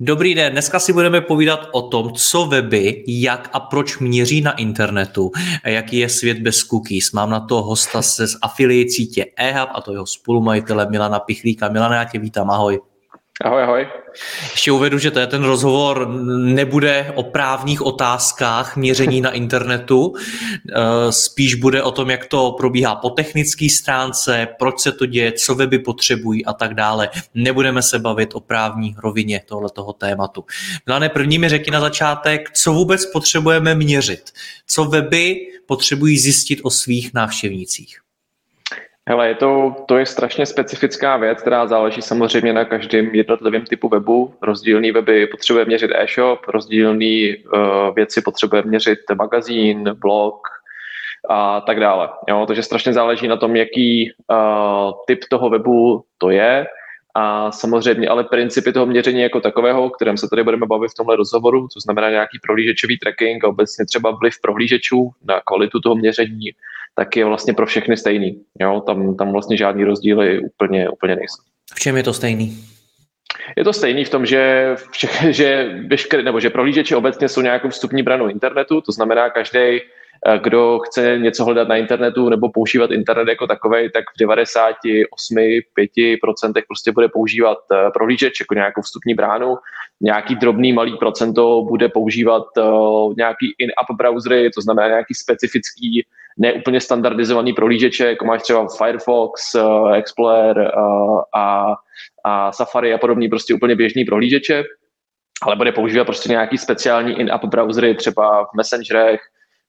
Dobrý den, dneska si budeme povídat o tom, co weby, jak a proč měří na internetu, a jaký je svět bez cookies. Mám na to hosta se z afiliate sítě eHub a to jeho spolumajitele Milana Pichlíka. Milana, já tě vítám, ahoj. Ahoj, ahoj. Ještě uvedu, že to je ten rozhovor nebude o právních otázkách měření na internetu, eh, spíš bude o tom, jak to probíhá po technické stránce, proč se to děje, co weby potřebují a tak dále. Nebudeme se bavit o právní rovině tohoto tématu. Milane, první mi řekni na začátek, co vůbec potřebujeme měřit, co weby potřebují zjistit o svých návštěvnících. Hele, je to, to je strašně specifická věc, která záleží samozřejmě na každém jednotlivém typu webu. Rozdílný weby potřebuje měřit e-shop, rozdílný uh, věci potřebuje měřit magazín, blog a tak dále. Jo, takže strašně záleží na tom, jaký uh, typ toho webu to je. A samozřejmě ale principy toho měření jako takového, o kterém se tady budeme bavit v tomhle rozhovoru, to znamená nějaký prohlížečový tracking a obecně třeba vliv prohlížečů na kvalitu toho měření, tak je vlastně pro všechny stejný. Jo? Tam, tam vlastně žádný rozdíly úplně, úplně nejsou. V čem je to stejný? Je to stejný v tom, že, všech, že, veškeré, nebo že prohlížeči obecně jsou nějakou vstupní branou internetu, to znamená, každý, kdo chce něco hledat na internetu nebo používat internet jako takový, tak v 98,5% prostě bude používat eh, prohlížeč jako nějakou vstupní bránu. Nějaký drobný malý procento bude používat uh, nějaký in-app browsery, to znamená nějaký specifický neúplně standardizovaný prohlížeče, jako máš třeba Firefox, Explorer a, a Safari a podobný prostě úplně běžný prohlížeče, ale bude používat prostě nějaký speciální in-app browsery, třeba v Messengerech,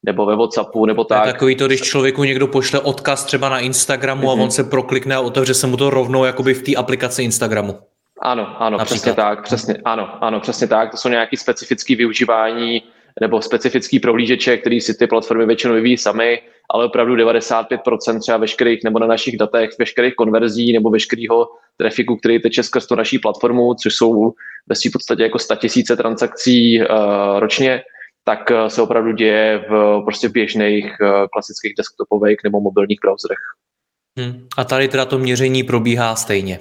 nebo ve Whatsappu, nebo tak. Je takový to, když člověku někdo pošle odkaz třeba na Instagramu mm-hmm. a on mhm. se proklikne a otevře se mu to rovnou jakoby v té aplikaci Instagramu. Ano, ano, Například. přesně tak, přesně, ano, ano, přesně tak. To jsou nějaké specifické využívání nebo specifický prohlížeče, který si ty platformy většinou vyvíjí sami, ale opravdu 95% třeba veškerých nebo na našich datech, veškerých konverzí nebo veškerého trafiku, který teče skrz tu naší platformu, což jsou ve svým podstatě jako 100 tisíce transakcí uh, ročně, tak uh, se opravdu děje v prostě běžných uh, klasických desktopových nebo mobilních browserech. Hmm. A tady teda to měření probíhá stejně.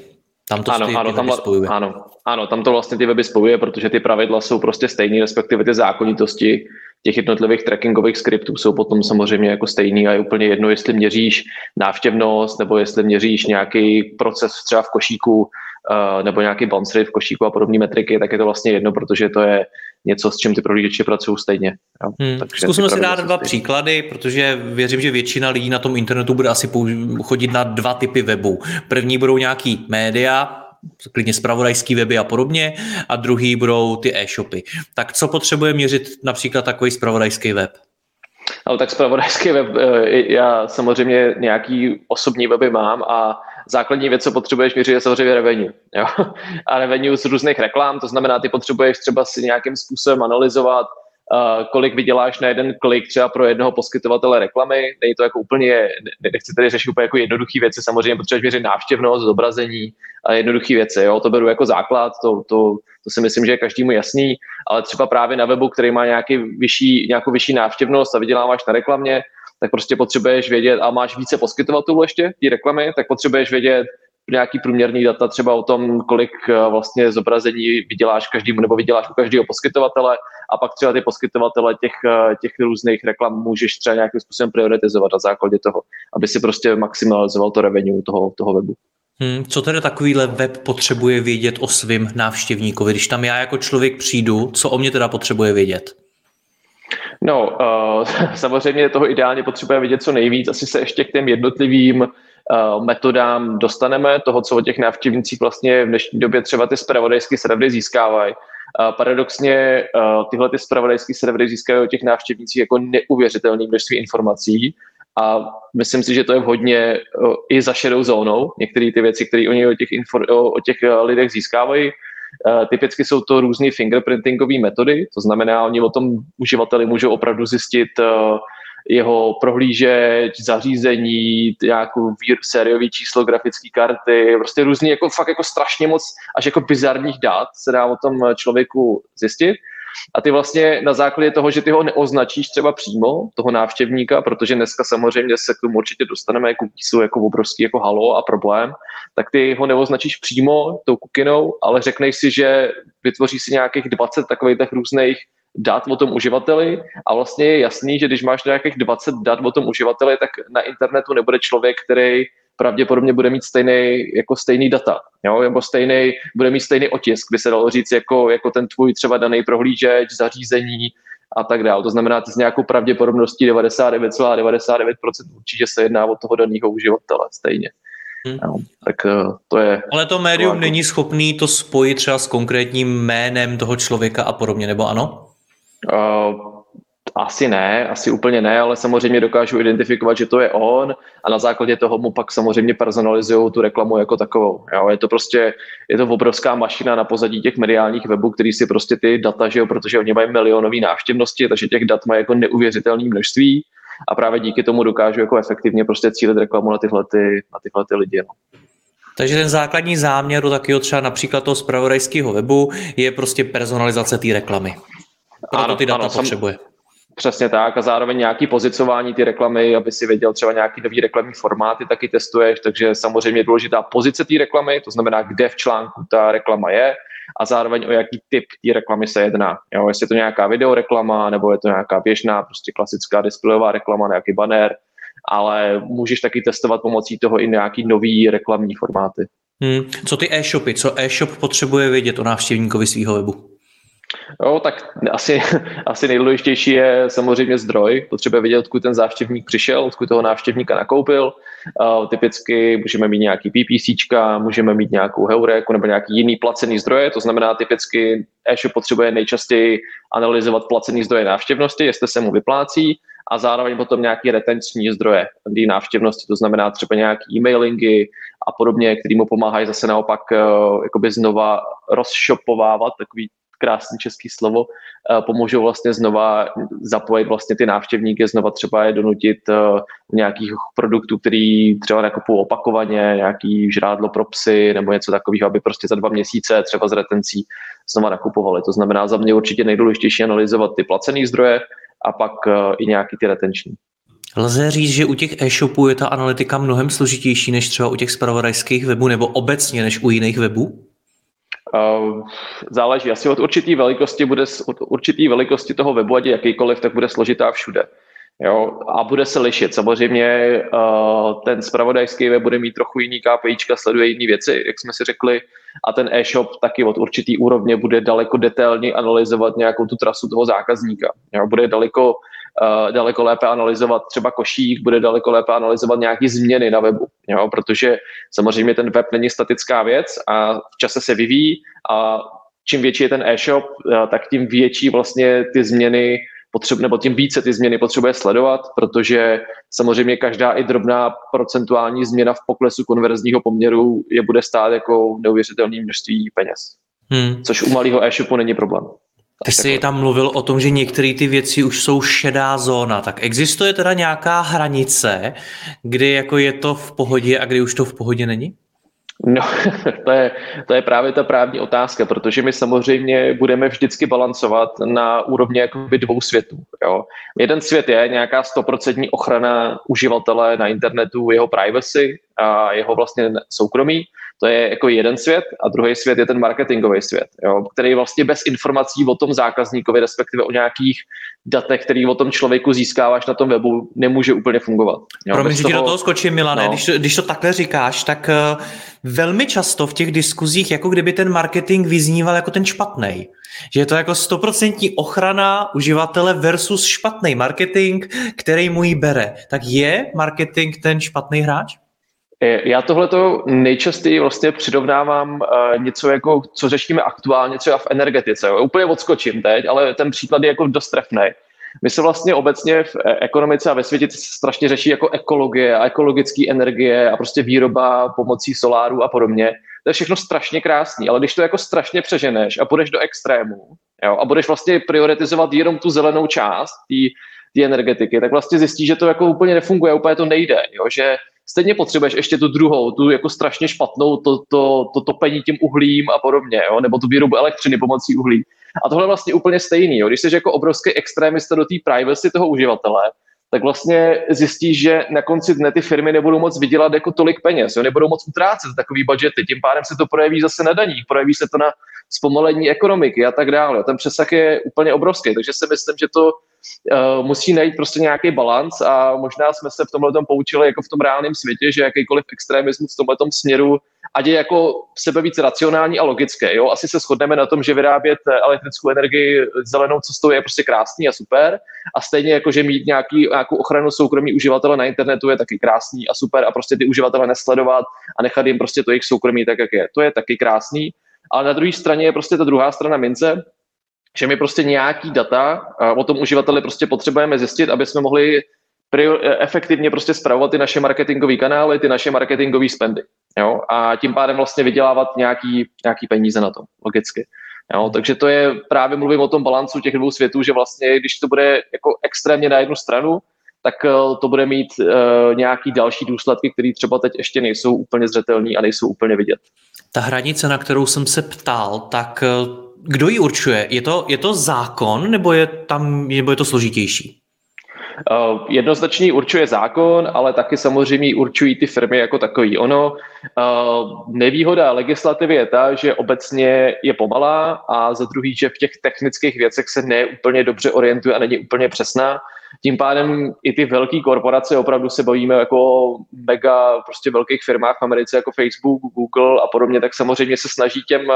Tam to ano, ano, tam, spojuje. Ano, ano, tam to vlastně ty weby spojuje, protože ty pravidla jsou prostě stejné, respektive ty zákonitosti těch jednotlivých trackingových skriptů jsou potom samozřejmě jako stejný a je úplně jedno, jestli měříš návštěvnost nebo jestli měříš nějaký proces třeba v košíku nebo nějaký bounce rate v košíku a podobné metriky, tak je to vlastně jedno, protože to je něco, s čím ty prohlížeči pracují stejně. Jo. Hmm. Zkusíme si dát dva příklady, protože věřím, že většina lidí na tom internetu bude asi chodit na dva typy webů. První budou nějaký média, klidně spravodajský weby a podobně, a druhý budou ty e-shopy. Tak co potřebuje měřit například takový spravodajský web? Ale tak spravodajský web, eh, já samozřejmě nějaký osobní weby mám a základní věc, co potřebuješ měřit, je samozřejmě revenue. Jo? A revenue z různých reklam, to znamená, ty potřebuješ třeba si nějakým způsobem analyzovat, kolik vyděláš na jeden klik třeba pro jednoho poskytovatele reklamy. Není to jako úplně, nechci tady řešit úplně jako jednoduché věci, samozřejmě potřebuješ měřit návštěvnost, zobrazení a jednoduché věci. Jo? To beru jako základ, to, to, to si myslím, že je každému jasný, ale třeba právě na webu, který má nějaký vyšší, nějakou vyšší návštěvnost a vyděláváš na reklamě, tak prostě potřebuješ vědět a máš více poskytovatelů ještě ty reklamy, tak potřebuješ vědět nějaký průměrný data třeba o tom, kolik eh, vlastně zobrazení vyděláš každému nebo vyděláš u každého poskytovatele a pak třeba ty poskytovatele těch, eh, těch různých reklam můžeš třeba nějakým způsobem prioritizovat na základě toho, aby si prostě maximalizoval to revenue toho, toho webu. Hmm, co tedy takovýhle web potřebuje vědět o svém návštěvníkovi? Když tam já jako člověk přijdu, co o mě teda potřebuje vědět? No, uh, samozřejmě toho ideálně potřebujeme vidět co nejvíc. Asi se ještě k těm jednotlivým uh, metodám dostaneme, toho, co o těch návštěvnících vlastně v dnešní době třeba ty spravodajské servery získávají. Uh, paradoxně tyhle ty spravodajské servery získávají o těch návštěvnících jako neuvěřitelné množství informací a myslím si, že to je hodně i za šedou zónou, některé ty věci, které oni o těch, info, o těch lidech získávají, Typicky jsou to různé fingerprintingové metody, to znamená, oni o tom uživateli můžou opravdu zjistit jeho prohlížeč, zařízení, nějakou sériový číslo grafické karty, prostě různý, jako fakt jako strašně moc až jako bizarních dát se dá o tom člověku zjistit. A ty vlastně na základě toho, že ty ho neoznačíš třeba přímo, toho návštěvníka, protože dneska samozřejmě se k tomu určitě dostaneme, jako jsou jako obrovský jako halo a problém, tak ty ho neoznačíš přímo tou kukinou, ale řekneš si, že vytvoří si nějakých 20 takových těch různých dat o tom uživateli a vlastně je jasný, že když máš nějakých 20 dat o tom uživateli, tak na internetu nebude člověk, který pravděpodobně bude mít stejný, jako stejný data, jo? nebo stejný, bude mít stejný otisk, by se dalo říct, jako, jako ten tvůj třeba daný prohlížeč, zařízení a tak dále. To znamená, že s nějakou pravděpodobností 99,99% ,99 určitě se jedná o toho daného uživatele stejně. Hmm. No, tak eh, to je... Ale to médium není schopný to spojit třeba s konkrétním jménem toho člověka a podobně, nebo ano? Uh, asi ne, asi úplně ne, ale samozřejmě dokážu identifikovat, že to je on a na základě toho mu pak samozřejmě personalizují tu reklamu jako takovou. Jo? Je to prostě, je to obrovská mašina na pozadí těch mediálních webů, který si prostě ty data, že jo, protože oni mají milionové návštěvnosti, takže těch dat mají jako neuvěřitelné množství a právě díky tomu dokážu jako efektivně prostě cílit reklamu na tyhle, ty, na tyhle ty lidi. No. Takže ten základní záměr taky třeba například toho zpravodajského webu je prostě personalizace té reklamy. Proto ano, ty data ano, potřebuje. Sam, Přesně tak a zároveň nějaký pozicování ty reklamy, aby si věděl třeba nějaký nový reklamní formáty, taky testuješ, takže samozřejmě je důležitá pozice té reklamy, to znamená, kde v článku ta reklama je a zároveň o jaký typ té reklamy se jedná. Jo, jestli je to nějaká videoreklama, nebo je to nějaká běžná, prostě klasická displejová reklama, nějaký banner, ale můžeš taky testovat pomocí toho i nějaký nový reklamní formáty. Hmm. Co ty e-shopy? Co e-shop potřebuje vědět o návštěvníkovi svého webu? Jo, tak asi, asi nejdůležitější je samozřejmě zdroj. Potřebuje vědět, odkud ten návštěvník přišel, odkud toho návštěvníka nakoupil. Uh, typicky můžeme mít nějaký PPC, můžeme mít nějakou heuréku nebo nějaký jiný placený zdroje. To znamená, typicky e-shop potřebuje nejčastěji analyzovat placený zdroje návštěvnosti, jestli se mu vyplácí, a zároveň potom nějaké retenční zdroje návštěvnosti, to znamená třeba nějaké e-mailingy a podobně, který mu pomáhají zase naopak uh, jakoby znova rozšopovávat takový krásný český slovo, eh, pomůžou vlastně znova zapojit vlastně ty návštěvníky, znova třeba je donutit eh, nějakých produktů, který třeba nakupují opakovaně, nějaký žrádlo pro psy nebo něco takového, aby prostě za dva měsíce třeba z retencí znova nakupovali. To znamená za mě určitě nejdůležitější analyzovat ty placené zdroje a pak eh, i nějaký ty retenční. Lze říct, že u těch e-shopů je ta analytika mnohem složitější než třeba u těch spravodajských webů nebo obecně než u jiných webů? Uh, záleží. Asi od určitý velikosti bude, od určitý velikosti toho webu, ať jakýkoliv, tak bude složitá všude. Jo, a bude se lišit. Samozřejmě uh, ten spravodajský web bude mít trochu jiný KPIčka, sleduje jiné věci, jak jsme si řekli, a ten e-shop taky od určitý úrovně bude daleko detailně analyzovat nějakou tu trasu toho zákazníka. Jo, bude daleko uh, daleko lépe analyzovat třeba košík, bude daleko lépe analyzovat nějaké změny na webu, jo? protože samozřejmě ten web není statická věc a v čase se vyvíjí a čím větší je ten e-shop, uh, tak tím větší vlastně ty změny potřeb, nebo tím více ty změny potřebuje sledovat, protože samozřejmě každá i drobná procentuální změna v poklesu konverzního poměru je bude stát jako neuvěřitelné množství peněz. Hmm. Což u malého e-shopu není problém. Ty jsi tam mluvil o tom, že některé ty věci už jsou šedá zóna, tak existuje teda nějaká hranice, kdy jako je to v pohodě a kdy už to v pohodě není? No, to je, to je právě ta právní otázka, protože my samozřejmě budeme vždycky balancovat na úrovni jakoby dvou světů. Jo. Jeden svět je nějaká stoprocentní ochrana uživatele na internetu, jeho privacy a jeho vlastně soukromí. To je jako jeden svět a druhý svět je ten marketingový svět, jo, který vlastně bez informací o tom zákazníkovi, respektive o nějakých datech, který o tom člověku získáváš na tom webu, nemůže úplně fungovat. Jo, Promiň, že toho... do toho skočím, Milane, no. když, to, když to takhle říkáš, tak uh, velmi často v těch diskuzích, jako kdyby ten marketing vyzníval jako ten špatný. Že je to jako stoprocentní ochrana uživatele versus špatný marketing, který mu ji bere. Tak je marketing ten špatný hráč? Eh, já tohleto nejčastěji vlastně přirovnávám uh, něco jako, co řešíme aktuálně třeba v energetice. Jo. Úplně odskočím teď, ale ten příklad je jako dost trefný. My se vlastně obecně v e, ekonomice a ve světě strašně řeší jako ekologie a ekologické energie a prostě výroba pomocí soláru a podobně. To je všechno strašně krásný, ale když to jako strašně přeženeš a půjdeš do extrému jo, a budeš vlastně prioritizovat jenom tu zelenou část té energetiky, tak vlastně zjistíš, že to jako úplně nefunguje, úplně to nejde, jo, že stejně potřebuješ ještě tu druhou, tu jako strašně špatnou, to, to, to topení tím uhlím a podobně, jo? nebo tu výrobu elektřiny pomocí uhlí. A tohle je vlastně úplně stejný. Jo? Když jsi jako obrovský extrémista do té privacy toho uživatele, tak vlastně zjistíš, že na konci dne ty firmy nebudou moc vydělat jako tolik peněz, jo? nebudou moc utrácet takový budgety, tím pádem se to projeví zase na daních, projeví se to na zpomalení ekonomiky a tak dále. Ten přesah je úplně obrovský, takže si myslím, že to uh, musí najít prostě nějaký balans a možná jsme se v tomhle tom poučili jako v tom reálném světě, že jakýkoliv extremismus v tomhle směru, ať je jako sebe víc racionální a logické. Jo? Asi se shodneme na tom, že vyrábět elektrickou energii zelenou cestou je prostě krásný a super a stejně jako, že mít nějaký, nějakou ochranu soukromí uživatele na internetu je taky krásný a super a prostě ty uživatele nesledovat a nechat jim prostě to jejich soukromí tak, jak je. To je taky krásný, ale na druhé straně je prostě ta druhá strana mince, že my prostě nějaký data o tom uživateli prostě potřebujeme zjistit, aby jsme mohli efektivně prostě spravovat ty naše marketingové kanály, ty naše marketingové spendy. Jo? A tím pádem vlastně vydělávat nějaký, nějaký peníze na to, logicky. Jo? Takže to je, právě mluvím o tom balancu těch dvou světů, že vlastně, když to bude jako extrémně na jednu stranu, tak eh, to bude mít uh, nějaký další důsledky, které třeba teď ještě nejsou úplně zřetelné a nejsou úplně vidět. Ta hranice, na kterou jsem se ptal, tak eh, kdo ji určuje? Je to, je to zákon nebo je, tam, nebo je to složitější? Uh, jednoznačně určuje zákon, ale taky samozřejmě určují ty firmy jako takový. Ono, uh, nevýhoda legislativy je ta, že obecně je pomalá a za druhý, že v těch technických věcech se neúplně dobře orientuje a není úplně přesná. Tím pádem i ty velké korporace, opravdu se bavíme jako mega prostě velkých firmách v Americe jako Facebook, Google a podobně, tak samozřejmě se snaží těm eh,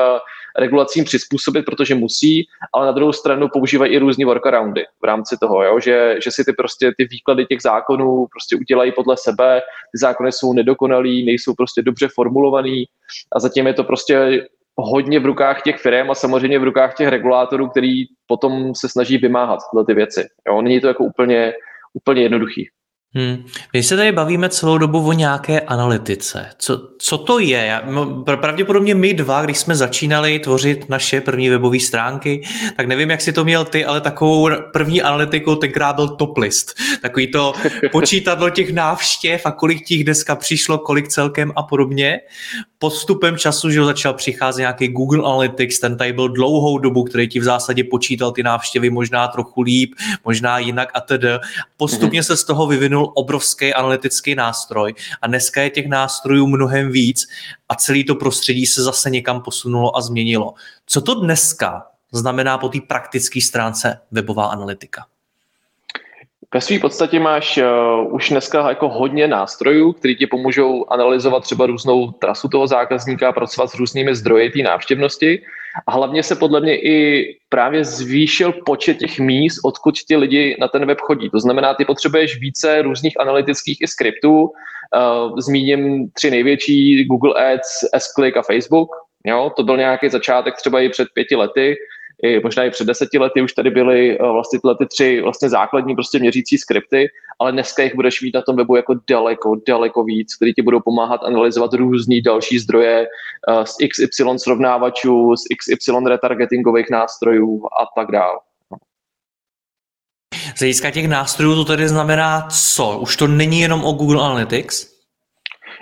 regulacím přizpůsobit, protože musí, ale na druhou stranu používají i různý workaroundy v rámci toho, jo? Že, že si ty prostě ty výklady těch zákonů prostě udělají podle sebe, ty zákony jsou nedokonalý, nejsou prostě dobře formulovaný a zatím je to prostě hodně v rukách těch firm a samozřejmě v rukách těch regulátorů, který potom se snaží vymáhat tyhle ty věci. Jo, není to jako úplně, úplně jednoduchý. Hmm. My se tady bavíme celou dobu o nějaké analytice. Co, co to je? Já, no, pravděpodobně my dva, když jsme začínali tvořit naše první webové stránky, tak nevím, jak si to měl ty, ale takovou první analytikou tenkrát byl top list. Takový to počítadlo těch návštěv a kolik těch dneska přišlo, kolik celkem a podobně. Postupem času, že začal přicházet nějaký Google Analytics, ten tady byl dlouhou dobu, který ti v zásadě počítal ty návštěvy možná trochu líp, možná jinak a tedy. Postupně se z toho vyvinul vyvinul obrovský analytický nástroj a dneska je těch nástrojů mnohem víc a celé to prostředí se zase někam posunulo a změnilo. Co to dneska znamená po té praktické stránce webová analytika? Ve své podstatě máš uh, už dneska jako hodně nástrojů, které ti pomůžou analyzovat třeba různou trasu toho zákazníka, pracovat s různými zdroji té návštěvnosti a hlavně se podle mě i právě zvýšil počet těch míst, odkud ti lidi na ten web chodí. To znamená, ty potřebuješ více různých analytických i skriptů. Uh, zmíním tři největší, Google Ads, S-Click a Facebook. Jo, to byl nějaký začátek třeba i před pěti lety i možná i před deseti lety už tady byly eh, vlastně tyhle ty tři vlastně základní prostě měřící skripty, ale dneska jich budeš mít na tom webu jako daleko, daleko víc, který ti budou pomáhat analyzovat různý další zdroje uh, z XY srovnávačů, z XY retargetingových nástrojů a tak dále. Z hlediska těch nástrojů to tedy znamená co? Už to není jenom o Google Analytics?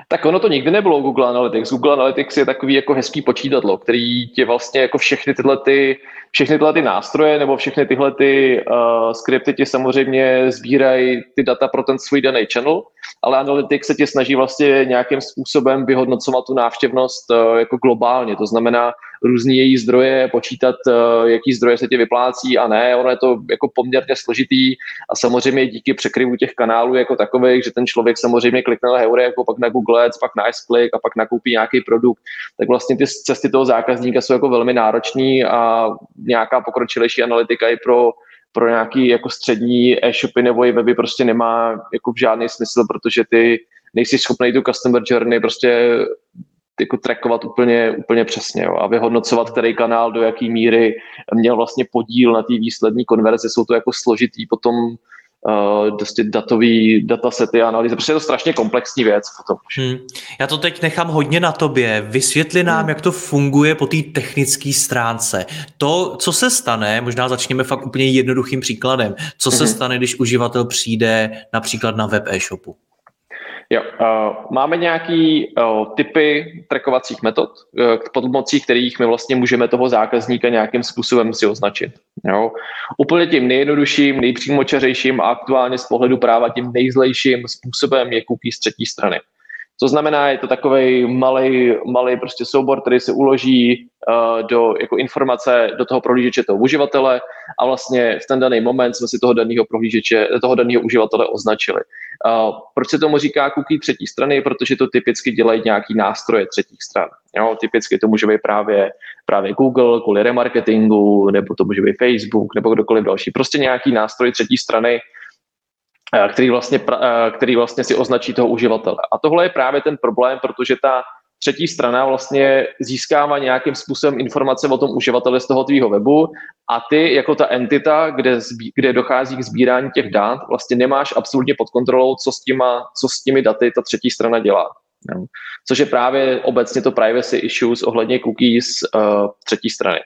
Tak ono to nikdy nebylo Google Analytics. Google Analytics je takový jako hezký počítadlo, který tě vlastně jako všechny tyhle, ty, všechny tyhle ty nástroje nebo všechny tyhle ty uh, skripty ti samozřejmě sbírají ty data pro ten svůj daný channel, ale Analytics se tě snaží vlastně nějakým způsobem vyhodnocovat tu návštěvnost uh, jako globálně. To znamená, různý její zdroje, počítat, eh, jaký zdroje se ti vyplácí a ne. Ono je to jako poměrně složitý a samozřejmě díky překryvu těch kanálů jako takových, že ten člověk samozřejmě klikne na Heure, jako pak na Google Ads, pak na Click a pak nakoupí nějaký produkt, tak vlastně ty cesty toho zákazníka jsou jako velmi náročný a nějaká pokročilejší analytika i pro pro nějaký jako střední e-shopy nebo i weby prostě nemá jako žádný smysl, protože ty nejsi schopný tu customer journey prostě jako trackovat úplně, úplně přesně jo, a vyhodnocovat, který kanál do jaký míry měl vlastně podíl na té výslední konverzi. Jsou to jako složitý potom uh, dosti datový datasety a analýzy. Protože je to strašně komplexní věc potom. Hmm. Já to teď nechám hodně na tobě. Vysvětli nám, hmm. jak to funguje po té technické stránce. To, co se stane, možná začněme fakt úplně jednoduchým příkladem. Co se hmm. stane, když uživatel přijde například na web e-shopu? Jo, uh, máme nějaký uh, typy trackovacích metod, uh, pomocí kterých my vlastně můžeme toho zákazníka nějakým způsobem si označit. Jo. Úplně tím nejjednodušším, nejpřímočařejším a aktuálně z pohledu práva tím nejzlejším způsobem je cookie z třetí strany. To znamená, je to takový malý, malý prostě soubor, který se uloží uh, do jako informace do toho prohlížeče toho uživatele a vlastně v ten daný moment jsme si toho daného prohlížeče, toho daného uživatele označili. Uh, proč se tomu říká cookie třetí strany? Protože to typicky dělají nějaký nástroje třetích stran. Jo, typicky to může být právě, právě Google kvůli remarketingu, nebo to může být Facebook, nebo kdokoliv další. Prostě nějaký nástroj třetí strany, který vlastně, eh, který vlastně si označí toho uživatele. A tohle je právě ten problém, protože ta třetí strana vlastně získává nějakým způsobem informace o tom uživateli z toho tvýho webu a ty jako ta entita, kde, kde dochází k sbírání těch dat, vlastně nemáš absolutně pod kontrolou, co s, těma, co s těmi daty ta třetí strana dělá. Což je právě obecně to privacy issues ohledně cookies uh, třetí strany.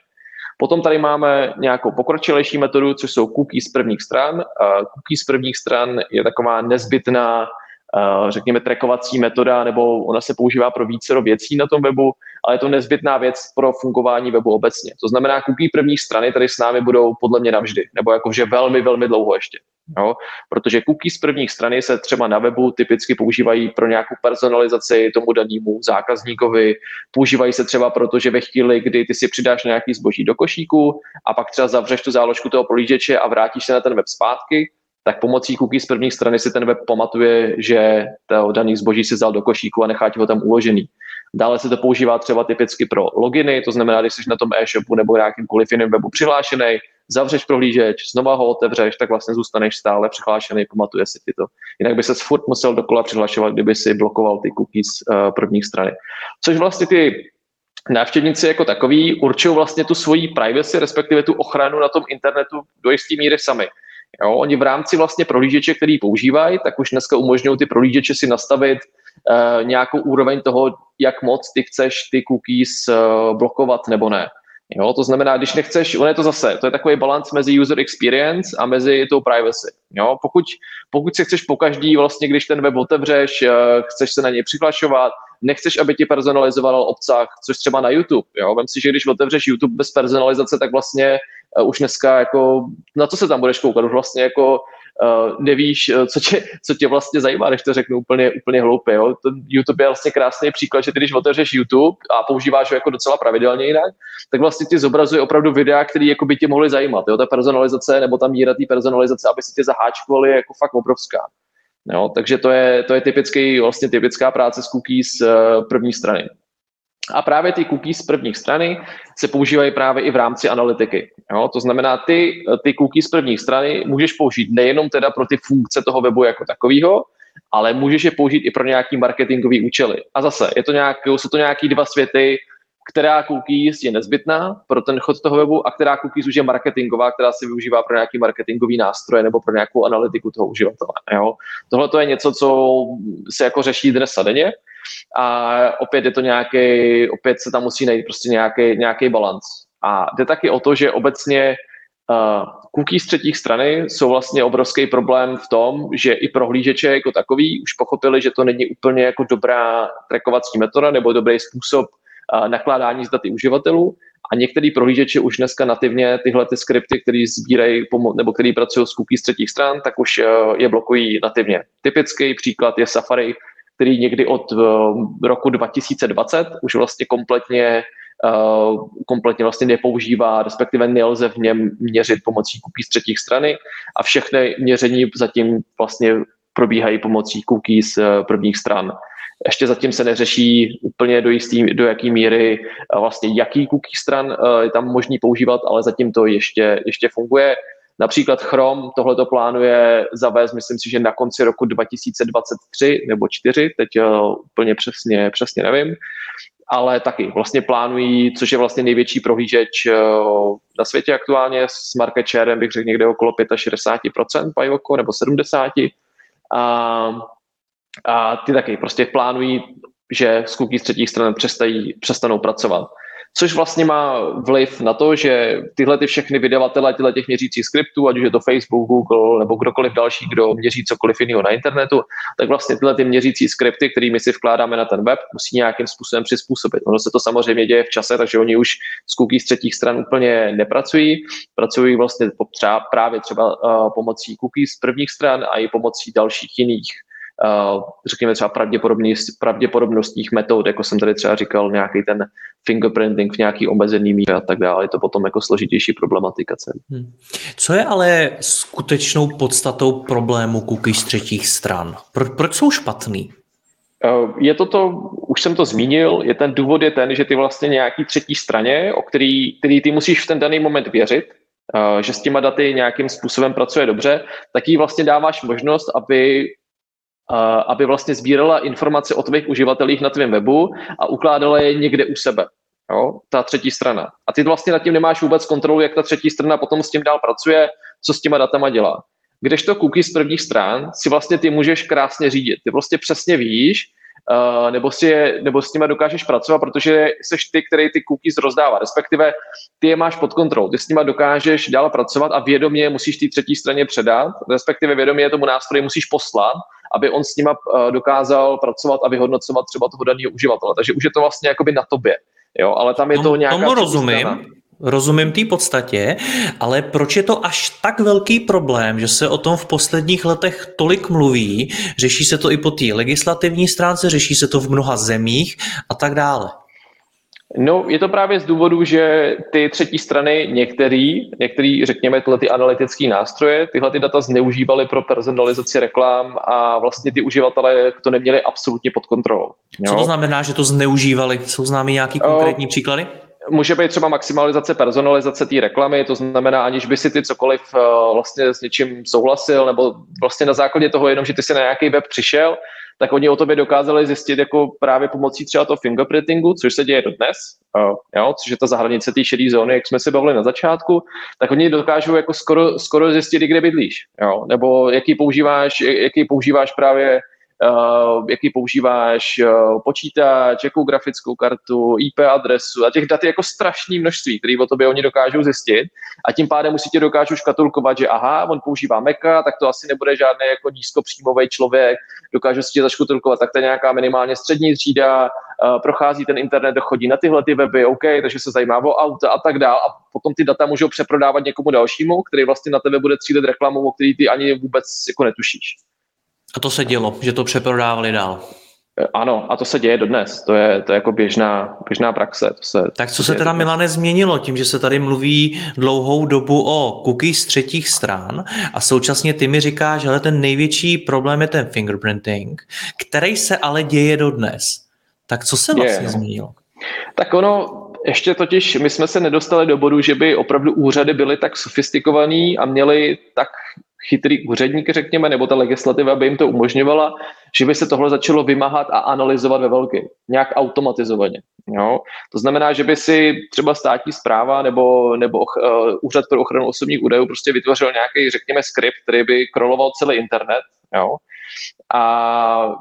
Potom tady máme nějakou pokročilejší metodu, což jsou cookies z prvních stran. Cookies z prvních stran je taková nezbytná, řekněme, trackovací metoda, nebo ona se používá pro více věcí na tom webu, ale je to nezbytná věc pro fungování webu obecně. To znamená, cookie první strany tady s námi budou podle mě navždy, nebo jakože velmi, velmi dlouho ještě. Jo? Protože cookies z první strany se třeba na webu typicky používají pro nějakou personalizaci tomu danému zákazníkovi, používají se třeba proto, že ve chvíli, kdy ty si přidáš nějaký zboží do košíku a pak třeba zavřeš tu záložku toho polížeče a vrátíš se na ten web zpátky, tak pomocí cookies z první strany si ten web pamatuje, že to daný zboží si vzal do košíku a nechá ti ho tam uložený. Dále se to používá třeba typicky pro loginy, to znamená, když jsi na tom e-shopu nebo nějakýmkoliv jiném webu přihlášený, zavřeš prohlížeč, znova ho otevřeš, tak vlastně zůstaneš stále přihlášený, pamatuje si ti to. Jinak by se furt musel dokola přihlašovat, kdyby si blokoval ty cookies uh, první strany. Což vlastně ty návštěvníci jako takový určují vlastně tu svoji privacy, respektive tu ochranu na tom internetu do jisté míry sami. Jo, oni v rámci vlastně prohlížeče, který používají, tak už dneska umožňují ty prohlížeče si nastavit uh, nějakou úroveň toho, jak moc ty chceš ty cookies uh, blokovat nebo ne. Jo, to znamená, když nechceš, on je to zase, to je takový balans mezi user experience a mezi tou privacy. Jo, pokud, pokud se chceš po každý, vlastně, když ten web otevřeš, uh, chceš se na něj přihlašovat, nechceš, aby ti personalizoval obsah, což třeba na YouTube. Jo? Vem si, že když otevřeš YouTube bez personalizace, tak vlastně uh, už dneska jako, na co se tam budeš koukat, už vlastně jako uh, nevíš, uh, co tě, co tě vlastně zajímá, když to řeknu úplně, úplně hloupě. Jo? Ten YouTube je vlastně krásný příklad, že ty, když otevřeš YouTube a používáš ho jako docela pravidelně jinak, tak vlastně ti zobrazuje opravdu videa, které jako by tě mohly zajímat. Jo? Ta personalizace nebo ta míra té personalizace, aby si tě zaháčkovali, je jako fakt obrovská. Jo? Takže to je, to je typický, vlastně typická práce s cookies z uh, první strany. A právě ty cookies z prvních strany se používají právě i v rámci analytiky. Jo? To znamená, ty, ty cookies z první strany můžeš použít nejenom teda pro ty funkce toho webu jako takového, ale můžeš je použít i pro nějaký marketingový účely. A zase, je to nějak, jsou to nějaký dva světy, která cookies je nezbytná pro ten chod toho webu a která cookies už je marketingová, která se využívá pro nějaký marketingový nástroje nebo pro nějakou analytiku toho uživatele. Tohle to je něco, co se jako řeší dnes a denně a opět je to nějaký, opět se tam musí najít prostě nějaký, nějaký balans. A jde taky o to, že obecně uh, cookies z třetích strany jsou vlastně obrovský problém v tom, že i prohlížeče jako takový už pochopili, že to není úplně jako dobrá trackovací metoda nebo dobrý způsob uh, nakládání s daty uživatelů a některý prohlížeče už dneska nativně tyhle ty skripty, které sbírají nebo které pracují s cookies z třetích stran, tak už uh, je blokují nativně. Typický příklad je Safari, který někdy od uh, roku 2020 už vlastně kompletně uh, kompletně vlastně nepoužívá, respektive nelze v něm měřit pomocí cookies třetích strany a všechny měření zatím vlastně probíhají pomocí cookies uh, prvních stran. Ještě zatím se neřeší úplně do, jistý, do jaký míry vlastně jaký cookie stran je tam možný používat, ale zatím to ještě, ještě funguje. Například Chrome tohleto plánuje zavést, myslím si, že na konci roku 2023 nebo 4, teď uh, úplně přesně, přesně nevím. ale taky vlastně plánují, což je vlastně největší prohlížeč eh, na světě aktuálně s market sharem, bych řekl někde okolo 65% Pajoko nebo 70%. A, a ty taky prostě plánují, že z třetích stran přestají, přestanou pracovat což vlastně má vliv na to, že tyhle ty všechny vydavatele tyhle těch měřících skriptů, ať už je to Facebook, Google nebo kdokoliv další, kdo měří cokoliv jiného na internetu, tak vlastně tyhle ty měřící skripty, kterými si vkládáme na ten web, musí nějakým způsobem přizpůsobit. Ono se to samozřejmě děje v čase, takže oni už z cookies třetích stran úplně nepracují. Pracují vlastně třeba, právě třeba uh, pomocí cookies z prvních stran a i pomocí dalších jiných řekněme třeba pravděpodobnostních metod, jako jsem tady třeba říkal, nějaký ten fingerprinting v nějaký omezený míře a tak dále. Je to potom jako složitější problematika. Hmm. Co je ale skutečnou podstatou problému cookies z třetích stran? Pro, proč jsou špatný? Uh, je to to, už jsem to zmínil, je ten důvod je ten, že ty vlastně nějaký třetí straně, o který, který ty musíš v ten daný moment věřit, uh, že s těma daty nějakým způsobem pracuje dobře, tak jí vlastně dáváš možnost, aby aby vlastně sbírala informace o tvých uživatelích na tvém webu a ukládala je někde u sebe. Jo, ta třetí strana. A ty vlastně nad tím nemáš vůbec kontrolu, jak ta třetí strana potom s tím dál pracuje, co s těma datama dělá. Když to cookies z prvních stran si vlastně ty můžeš krásně řídit. Ty vlastně přesně víš, uh, nebo, si je, nebo s nimi dokážeš pracovat, protože jsi ty, který ty cookies rozdává, respektive ty je máš pod kontrolou, ty s nimi dokážeš dál pracovat a vědomě musíš té třetí straně předat, respektive vědomě tomu nástroji musíš poslat, aby on s nima uh, dokázal pracovat a vyhodnocovat třeba toho daného uživatele. Takže už je to vlastně jakoby na tobě. Jo, ale tam je to nějaká... Tomu rozumím, strana. Rozumím té podstatě, ale proč je to až tak velký problém, že se o tom v posledních letech tolik mluví, řeší se to i po té legislativní stránce, řeší se to v mnoha zemích a tak dále? No, je to právě z důvodu, že ty třetí strany, některý, některý, řekněme, tyhle ty analytické nástroje, tyhle ty data zneužívaly pro personalizaci reklám a vlastně ty uživatelé to neměli absolutně pod kontrolou. Jo? Co to znamená, že to zneužívali? Jsou známy nějaký konkrétní o, příklady? Může být třeba maximalizace personalizace té reklamy, to znamená, aniž by si ty cokoliv uh, vlastně s něčím souhlasil, nebo vlastně na základě toho jenom, že ty si na nějaký web přišel, tak oni o tobě dokázali zjistit jako právě pomocí třeba toho fingerprintingu, což se děje dodnes, uh, jo, což je ta zahranice té šedé zóny, jak jsme se bavili na začátku, tak oni dokážou jako skoro, skoro zjistit, kde bydlíš, jo, nebo jaký používáš, jaký používáš právě jaký používáš uh, počítač, jakou grafickou kartu, IP adresu a těch dat je jako strašné množství, které o tobě oni dokážou zjistit. A tím pádem musíte dokážu škatulkovat, že aha, on používá Maca, tak to asi nebude žádný jako nízkopříjmový člověk, dokážu si tě zaškatulkovat, tak to je nějaká minimálně střední třída, uh, prochází ten internet, dochodí na tyhle ty weby, OK, takže se zajímá o auta a tak dále a potom ty data můžou přeprodávat někomu dalšímu, který vlastně na tebe bude třílet reklamu, o který ty ani vůbec jako netušíš. A to se dělo, že to přeprodávali dál. Eh, ano, a to se děje dodnes. To je, to je jako běžná, běžná praxe. To se, tak co se teda, Milane, změnilo tím, že se tady mluví dlouhou dobu o cookies z třetích stran a současně ty mi říkáš, že ten největší problém je ten fingerprinting, který se ale děje dodnes. Tak co se vlastně je. změnilo? Tak ono, ještě totiž my jsme se nedostali do bodu, že by opravdu úřady byly tak sofistikovaný a měli tak chytrý úředník, řekněme, nebo ta legislativa by jim to umožňovala, že by se tohle začalo vymáhat a analyzovat ve velký, nějak automatizovaně. Jo? To znamená, že by si třeba státní zpráva nebo, nebo uh, úřad pro ochranu osobních údajů prostě vytvořil nějaký, řekněme, skript, který by kroloval celý internet jo? a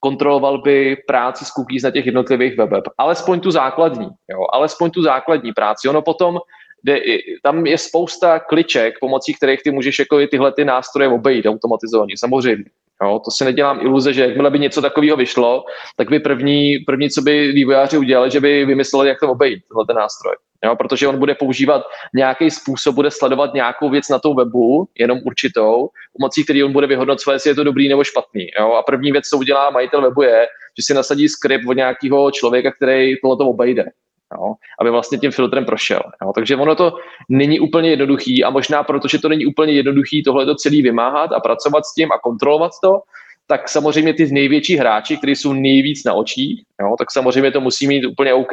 kontroloval by práci s cookies na těch jednotlivých webech. Alespoň tu základní, jo? alespoň tu základní práci. Ono potom kde tam je spousta kliček, pomocí kterých ty můžeš jako i tyhle ty nástroje obejít automatizovaně, samozřejmě. Jo, to si nedělám iluze, že jakmile by něco takového vyšlo, tak by první, první, co by vývojáři udělali, že by vymysleli, jak to obejít, tenhle ten nástroj. Jo, protože on bude používat nějaký způsob, bude sledovat nějakou věc na tom webu, jenom určitou, pomocí který on bude vyhodnocovat, jestli je to dobrý nebo špatný. Jo? A první věc, co udělá majitel webu, je, že si nasadí skript od nějakého člověka, který tohle obejde jo, aby vlastně tím filtrem prošel. Jo. Takže ono to není úplně jednoduchý a možná protože to není úplně jednoduchý tohle to celý vymáhat a pracovat s tím a kontrolovat to, tak samozřejmě ty největší hráči, kteří jsou nejvíc na očích, jo, tak samozřejmě to musí mít úplně OK,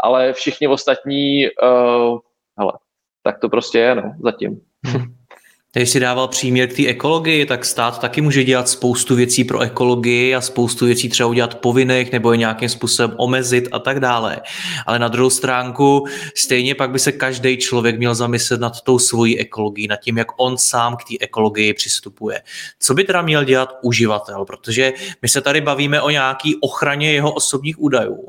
ale všichni ostatní, uh, hele, tak to prostě je, no, zatím. Když si dával příměr k té ekologii, tak stát taky může dělat spoustu věcí pro ekologii a spoustu věcí třeba udělat povinných nebo je nějakým způsobem omezit a tak dále. Ale na druhou stránku stejně pak by se každý člověk měl zamyslet nad tou svojí ekologií, nad tím, jak on sám k té ekologii přistupuje. Co by teda měl dělat uživatel? Protože my se tady bavíme o nějaký ochraně jeho osobních údajů,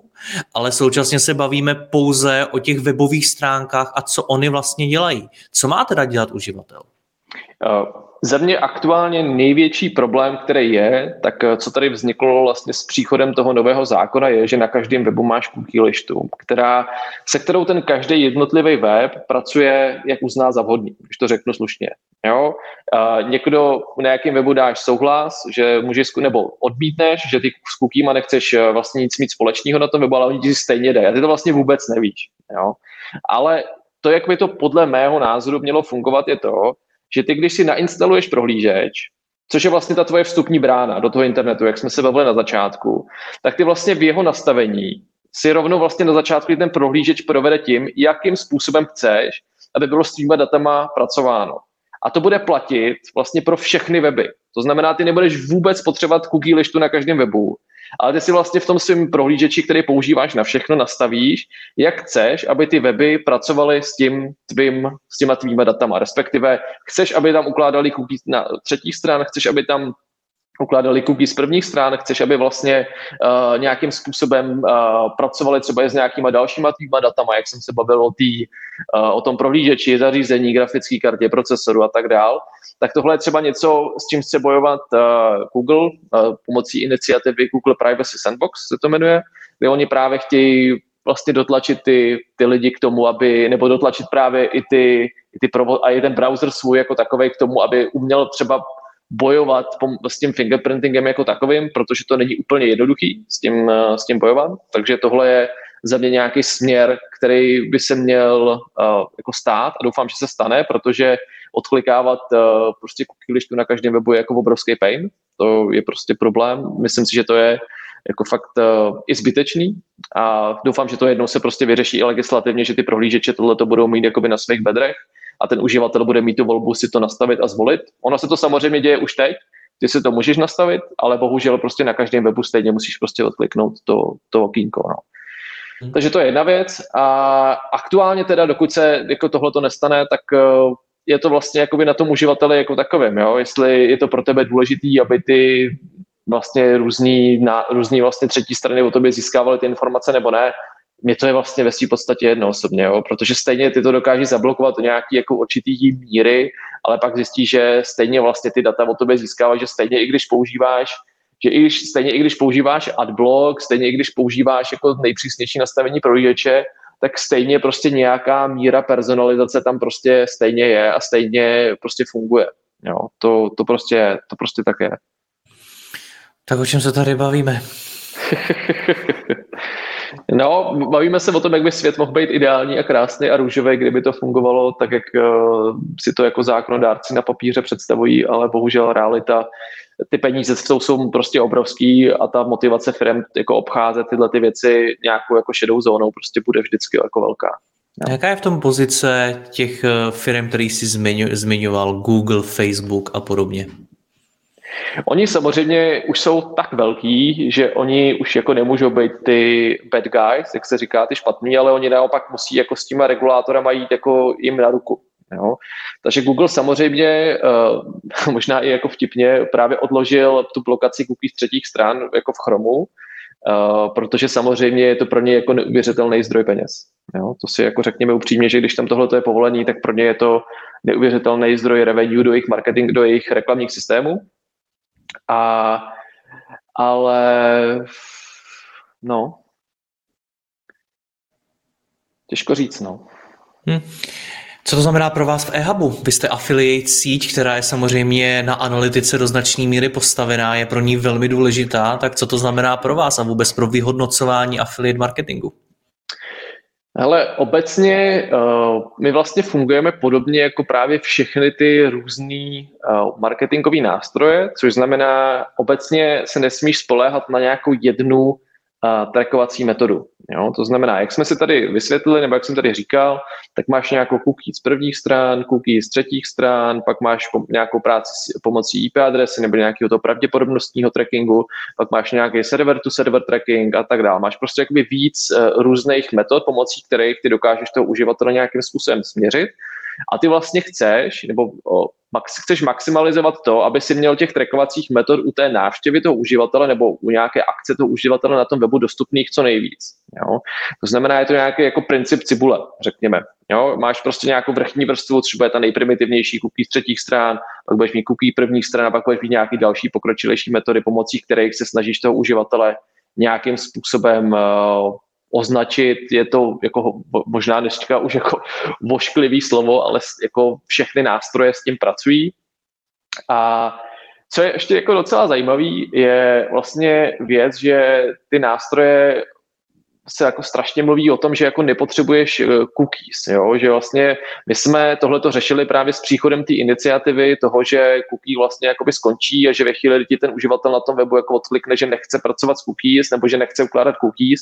ale současně se bavíme pouze o těch webových stránkách a co oni vlastně dělají. Co má teda dělat uživatel? Eh, za mě aktuálně největší problém, který je, tak eh, co tady vzniklo vlastně s příchodem toho nového zákona, je, že na každém webu máš cookie listu, která, se kterou ten každý jednotlivý web pracuje, jak uzná za vhodný, když to řeknu slušně. Jo? A někdo na nějakém webu dáš souhlas, že můžeš, nebo odmítneš, že ty s cookiema nechceš eh, vlastně nic mít společného na tom webu, ale oni ti stejně dají. A ty to vlastně vůbec nevíš. Jo? Ale to, jak by to podle mého názoru mělo fungovat, je to, že ty, když si nainstaluješ prohlížeč, což je vlastně ta tvoje vstupní brána do toho internetu, jak jsme se bavili na začátku, tak ty vlastně v jeho nastavení si rovnou vlastně na začátku ten prohlížeč provede tím, jakým způsobem chceš, aby bylo s tvýma datama pracováno. A to bude platit vlastně pro všechny weby. To znamená, ty nebudeš vůbec potřebovat cookie listu na každém webu, ale ty si vlastně v tom svém prohlížeči, který používáš na všechno, nastavíš, jak chceš, aby ty weby pracovaly s tím tvým, s těma tvýma datama, respektive chceš, aby tam ukládali cookies na třetích stran, chceš, aby tam ukládali cookies z prvních stran, chceš, aby vlastně uh, nějakým způsobem uh, pracovali třeba s nějakýma dalšíma tvýma datama, jak jsem se bavil o, tý, uh, o tom prohlížeči, zařízení, grafické kartě, procesoru a tak dál, tak tohle je třeba něco, s čím chce bojovat uh, Google uh, pomocí iniciativy Google Privacy Sandbox, se to jmenuje, kde oni právě chtějí vlastně dotlačit ty, ty lidi k tomu, aby, nebo dotlačit právě i ty, i ty provo- a i ten browser svůj jako takový k tomu, aby uměl třeba bojovat s tím fingerprintingem jako takovým, protože to není úplně jednoduchý s tím, eh, s tím bojovat. Takže tohle je za mě nějaký směr, který by se měl uh, jako stát a doufám, že se stane, protože odklikávat uh, prostě listu na každém webu je jako obrovský pain. To je prostě problém. Myslím si, že to je jako fakt uh, i zbytečný a doufám, že to jednou se prostě vyřeší i legislativně, že ty prohlížeče tohle to budou mít jakoby na svých bedrech a ten uživatel bude mít tu volbu si to nastavit a zvolit. Ono se to samozřejmě děje už teď, ty si to můžeš nastavit, ale bohužel prostě na každém webu stejně musíš prostě odkliknout to, to okýnko. No. Hmm. Takže to je jedna věc a aktuálně teda, dokud se jako tohle to nestane, tak eh, je to vlastně jakoby na tom uživateli jako takovým, jo? jestli je to pro tebe důležitý, aby ty vlastně různý, na, různý vlastně třetí strany o tobě získávaly ty informace nebo ne, mě to je vlastně ve své podstatě jedno osobně, jo? protože stejně ty to dokáží zablokovat do nějaký jako určitý míry, ale pak zjistíš, že stejně vlastně ty data o tobě získáváš, že stejně i když používáš že i když, stejně i když používáš adblock, stejně i když používáš jako nejpřísnější nastavení prohlížeče, tak stejně prostě nějaká míra personalizace tam prostě stejně je a stejně prostě funguje. Jo, to, to, prostě, to prostě tak je. Tak o čem se tady bavíme? No, bavíme se o tom, jak by svět mohl být ideální a krásný a růžový, kdyby to fungovalo tak, jak uh, si to jako zákonodárci na papíře představují, ale bohužel realita, ty peníze jsou, jsou prostě obrovský a ta motivace firm jako obcházet tyhle ty věci nějakou jako šedou zónou prostě bude vždycky jako velká. No. Jaká je v tom pozice těch eh, firm, který jsi zmiňoval, Google, Facebook a podobně? Oni samozřejmě už jsou tak velký, že oni už jako nemůžou být ty bad guys, jak se říká, ty špatný, ale oni naopak musí jako s těma regulátorama jít jako jim na ruku. Jo? Takže Google samozřejmě, uh, možná i jako vtipně, právě odložil tu blokaci cookies třetích stran jako v Chromu, uh, protože samozřejmě je to pro ně jako neuvěřitelný zdroj peněz. Jo? To si jako řekněme upřímně, že když tam tohle je povolený, tak pro ně je to neuvěřitelný zdroj revenue do jejich marketing, do jejich reklamních systémů. A, ale no, těžko říct, no. Hm. Co to znamená pro vás v eHubu? Vy jste affiliate síť, která je samozřejmě na analytice do značné míry postavená, je pro ní velmi důležitá, tak co to znamená pro vás a vůbec pro vyhodnocování affiliate marketingu? Ale obecně uh, my vlastně fungujeme podobně jako právě všechny ty různé uh, marketingové nástroje, což znamená, obecně se nesmíš spoléhat na nějakou jednu uh, trackovací metodu. Jo? To znamená, jak jsme si tady vysvětlili, nebo jak jsem tady říkal, tak máš nějakou cookie z prvních stran, cookie z třetích stran, pak máš nějakou práci s pomocí IP adresy nebo nějakého to pravděpodobnostního trackingu, pak máš nějaký server to server tracking a tak dále. Máš prostě jakoby víc uh, různých metod, pomocí kterých ty dokážeš toho uživatele nějakým způsobem směřit a ty vlastně chceš, nebo o, max, chceš maximalizovat to, aby si měl těch trackovacích metod u té návštěvy toho uživatele nebo u nějaké akce toho uživatele na tom webu dostupných co nejvíc. Jo? To znamená, je to nějaký jako princip cibule, řekněme. Jo? Máš prostě nějakou vrchní vrstvu, třeba je ta nejprimitivnější cookie z třetích stran, pak budeš mít cookie prvních stran a pak budeš mít nějaký další pokročilejší metody, pomocí kterých se snažíš toho uživatele nějakým způsobem uh, označit, je to jako možná dneska už jako vošklivý slovo, ale jako všechny nástroje s tím pracují. A co je ještě jako docela zajímavý, je vlastně věc, že ty nástroje se jako strašně mluví o tom, že jako nepotřebuješ eh, cookies, jo? že vlastně my jsme tohleto řešili právě s příchodem té iniciativy toho, že cookie vlastně jakoby skončí a že ve chvíli, kdy ten uživatel na tom webu jako odklikne, že nechce pracovat s cookies nebo že nechce ukládat cookies,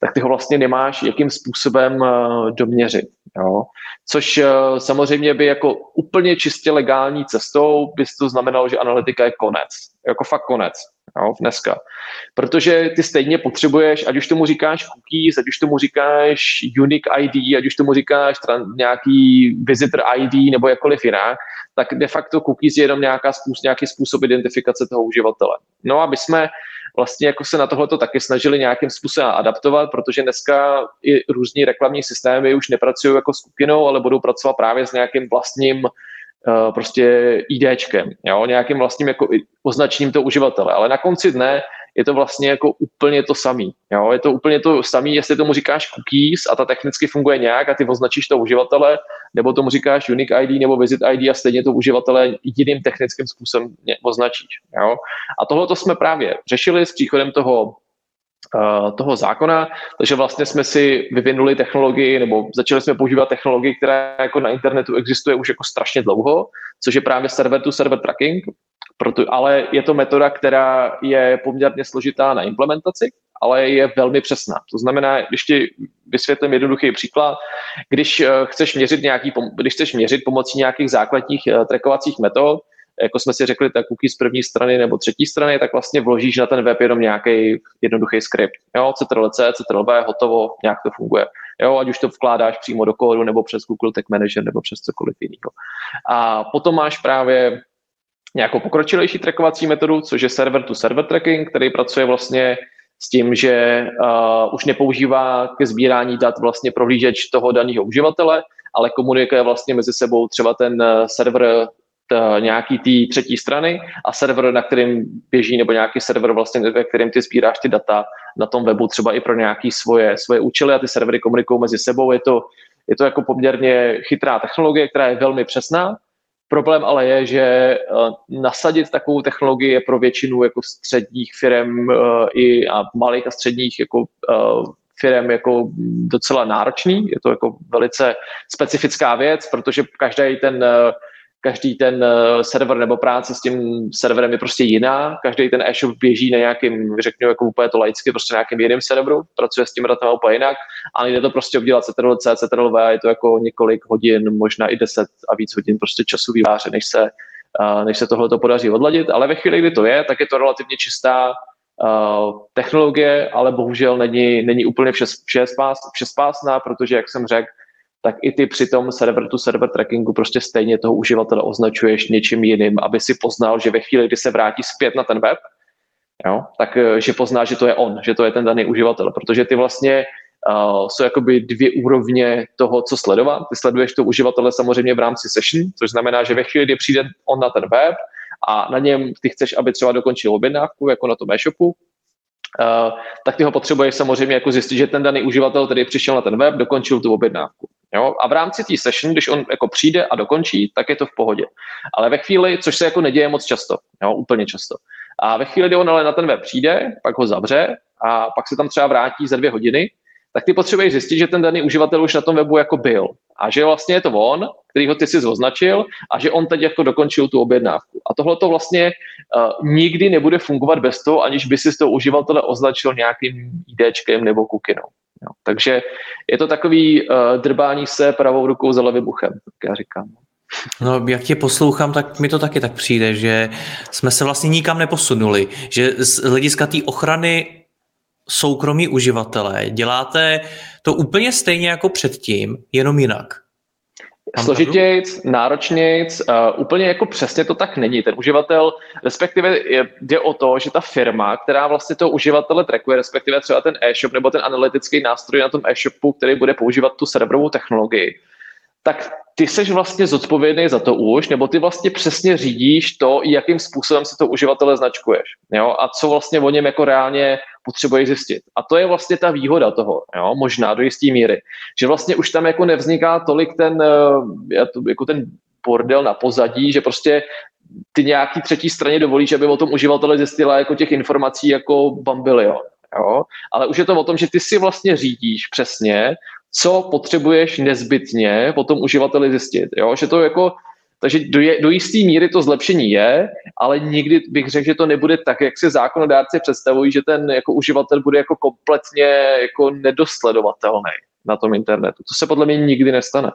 tak ty ho vlastně nemáš jakým způsobem uh, doměřit. Jo? Což uh, samozřejmě by jako úplně čistě legální cestou by to znamenalo, že analytika je konec. Jako fakt konec jo, dneska. Protože ty stejně potřebuješ, ať už tomu říkáš cookies, ať už tomu říkáš unique ID, ať už tomu říkáš nějaký visitor ID nebo jakkoliv jinak, tak de facto cookies je jenom nějaká způsob, nějaký způsob identifikace toho uživatele. No aby jsme vlastně jako se na tohleto taky snažili nějakým způsobem adaptovat, protože dneska i různí reklamní systémy už nepracují jako skupinou, ale budou pracovat právě s nějakým vlastním Eh, prostě IDčkem, jo, nějakým vlastním jako označením toho uživatele, ale na konci dne je to vlastně jako úplně to samý. Jo? Je to úplně to samý, jestli tomu říkáš cookies a ta technicky funguje nějak a ty označíš to uživatele, nebo tomu říkáš unique ID nebo visit ID a stejně to uživatele jiným technickým způsobem označíš. Jo? A tohle jsme právě řešili s příchodem toho toho zákona, takže vlastně jsme si vyvinuli technologii, nebo začali jsme používat technologii, která jako na internetu existuje už jako strašně dlouho, což je právě server-to-server tracking, proto, ale je to metoda, která je poměrně složitá na implementaci, ale je velmi přesná. To znamená, když ti vysvětlím jednoduchý příklad, když eh, chceš měřit, nějaký, když chceš měřit pomocí nějakých základních eh, trackovacích metod, jako jsme si řekli, tak cookie z první strany nebo třetí strany, tak vlastně vložíš na ten web jenom nějaký jednoduchý skript. Jo, Ctrl-C, Ctrl-V, hotovo, nějak to funguje. Jo, ať už to vkládáš přímo do kódu, nebo přes Google Tag Manager, nebo přes cokoliv jiného. A potom máš právě nějakou pokročilejší trackovací metodu, což je server-to-server tracking, který pracuje vlastně s tím, že uh, už nepoužívá ke sbírání dat vlastně prohlížeč toho daného uživatele, ale komunikuje vlastně mezi sebou třeba ten uh, server t, nějaký té třetí strany a server, na kterým běží, nebo nějaký server, vlastně, ve kterým ty sbíráš ty data na tom webu, třeba i pro nějaké svoje, svoje účely a ty servery komunikují mezi sebou. Je to, je to jako poměrně chytrá technologie, která je velmi přesná. Problém ale je, že uh, nasadit takovou technologii je pro většinu jako středních firm uh, i a malých a středních jako firm jako docela náročný. Je to jako velice specifická věc, protože každý ten každý ten uh, server nebo práce s tím serverem je prostě jiná, každý ten e-shop běží na nějakým, řekněme jako úplně to laicky, prostě na nějakým jiným serveru, pracuje s tím datama úplně jinak a nejde to prostě udělat Ctrl-C, Ctrl-V, je to jako několik hodin, možná i deset a víc hodin prostě času výváře, než se, uh, než se tohle to podaří odladit, ale ve chvíli, kdy to je, tak je to relativně čistá uh, technologie, ale bohužel není, není úplně všespásná, protože, jak jsem řekl, tak i ty při tom server-to-server trackingu prostě stejně toho uživatele označuješ něčím jiným, aby si poznal, že ve chvíli, kdy se vrátí zpět na ten web, jo, tak eh, že pozná, že to je on, že to je ten daný uživatel, protože ty vlastně uh, jsou jakoby dvě úrovně toho, co sledovat. Ty sleduješ to uživatele samozřejmě v rámci session, což znamená, že ve chvíli, kdy přijde on na ten web a na něm ty chceš, aby třeba dokončil objednávku, jako na tom e-shopu, Uh, tak ty ho potřebuješ samozřejmě jako zjistit, že ten daný uživatel, který přišel na ten web, dokončil tu objednávku. Jo? A v rámci té session, když on jako přijde a dokončí, tak je to v pohodě. Ale ve chvíli, což se jako neděje moc často, jo? úplně často. A ve chvíli, kdy on ale na ten web přijde, pak ho zavře a pak se tam třeba vrátí za dvě hodiny, tak ty potřebuješ zjistit, že ten daný uživatel už na tom webu jako byl. A že vlastně je to on, který ho ty si označil a že on teď jako dokončil tu objednávku. A tohle to vlastně uh, nikdy nebude fungovat bez toho, aniž by si z toho uživatele označil nějakým IDčkem nebo kukinou. Jo. Takže je to takový uh, drbání se pravou rukou za levým uchem, tak já říkám. No, jak tě poslouchám, tak mi to taky tak přijde, že jsme se vlastně nikam neposunuli, že z hlediska té ochrany soukromí uživatelé děláte to úplně stejně jako předtím, jenom jinak. Složitějc, náročnějc, uh, úplně jako přesně to tak není. Ten uživatel, respektive je, jde o to, že ta firma, která vlastně toho uživatele trackuje, respektive třeba ten e-shop nebo ten analytický nástroj na tom e-shopu, který bude používat tu serverovou technologii, tak ty seš vlastně zodpovědný za to už, nebo ty vlastně přesně řídíš to, jakým způsobem si to uživatele značkuješ. Jo? A co vlastně o něm jako reálně potřebuješ zjistit. A to je vlastně ta výhoda toho, jo? možná do jisté míry. Že vlastně už tam jako nevzniká tolik ten, eh, jako ten bordel na pozadí, že prostě ty nějaký třetí straně dovolíš, aby o tom uživatele zjistila jako těch informací jako bambilion. Jo? Ale už je to o tom, že ty si vlastně řídíš přesně, co potřebuješ nezbytně po tom uživateli zjistit. Jo? Že to jako, takže do, je, do jisté míry to zlepšení je, ale nikdy bych řekl, že to nebude tak, jak si zákonodárci představují, že ten jako uživatel bude jako kompletně jako nedosledovatelný na tom internetu. To se podle mě nikdy nestane.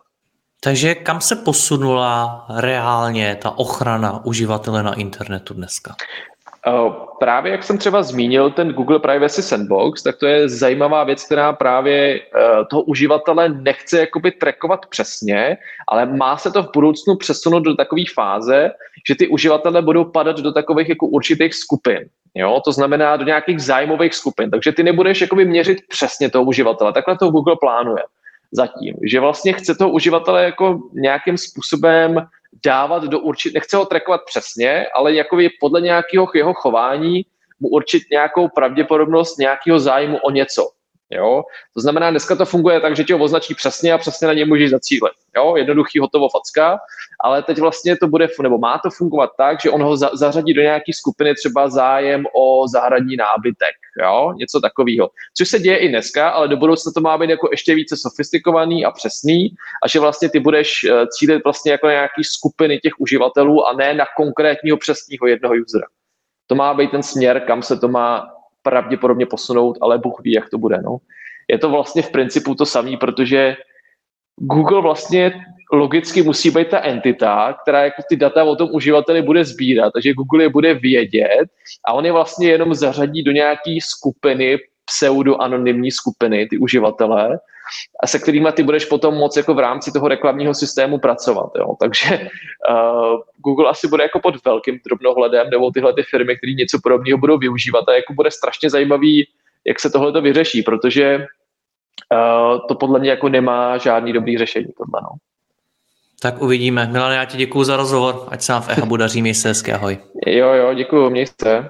Takže kam se posunula reálně ta ochrana uživatele na internetu dneska? Eh, právě jak jsem třeba zmínil ten Google Privacy Sandbox, tak to je zajímavá věc, která právě eh, toho uživatele nechce jakoby trackovat přesně, ale má se to v budoucnu přesunout do takové fáze, že ty uživatele budou padat do takových jako určitých skupin. Jo? To znamená do nějakých zájmových skupin. Takže ty nebudeš jakoby měřit přesně toho uživatele. Takhle to Google plánuje zatím. Že vlastně chce toho uživatele jako nějakým způsobem dávat do určit, nechce ho trackovat přesně, ale jako podle nějakého jeho chování mu určit nějakou pravděpodobnost nějakého zájmu o něco. Jo? To znamená, dneska to funguje tak, že tě ho označí přesně a přesně na něj můžeš zacílit. Jo? Jednoduchý, hotovo, facka, ale teď vlastně to bude, nebo má to fungovat tak, že on ho za, zařadí do nějaké skupiny třeba zájem o zahradní nábytek, jo? něco takového. Což se děje i dneska, ale do budoucna to má být jako ještě více sofistikovaný a přesný a že vlastně ty budeš eh, cílit vlastně jako nějaký skupiny těch uživatelů a ne na konkrétního přesního jednoho usera. To má být ten směr, kam se to má pravděpodobně posunout, ale Bůh ví, jak to bude. No. Je to vlastně v principu to samé, protože Google vlastně logicky musí být ta entita, která jako ty data o tom uživateli bude sbírat, takže Google je bude vědět a on je vlastně jenom zařadí do nějaké skupiny, pseudo-anonymní skupiny, ty uživatele, a se kterými ty budeš potom moc jako v rámci toho reklamního systému pracovat. Jo. Takže uh, Google asi bude jako pod velkým drobnohledem, nebo tyhle ty firmy, které něco podobného budou využívat a jako bude strašně zajímavý, jak se tohle to vyřeší, protože uh, to podle mě jako nemá žádný dobrý řešení. Tohle, no. Tak uvidíme. Milan, já ti děkuji za rozhovor, ať se vám v Ehabu daří, měj se hezky, ahoj. Jo, jo, děkuji, měj se.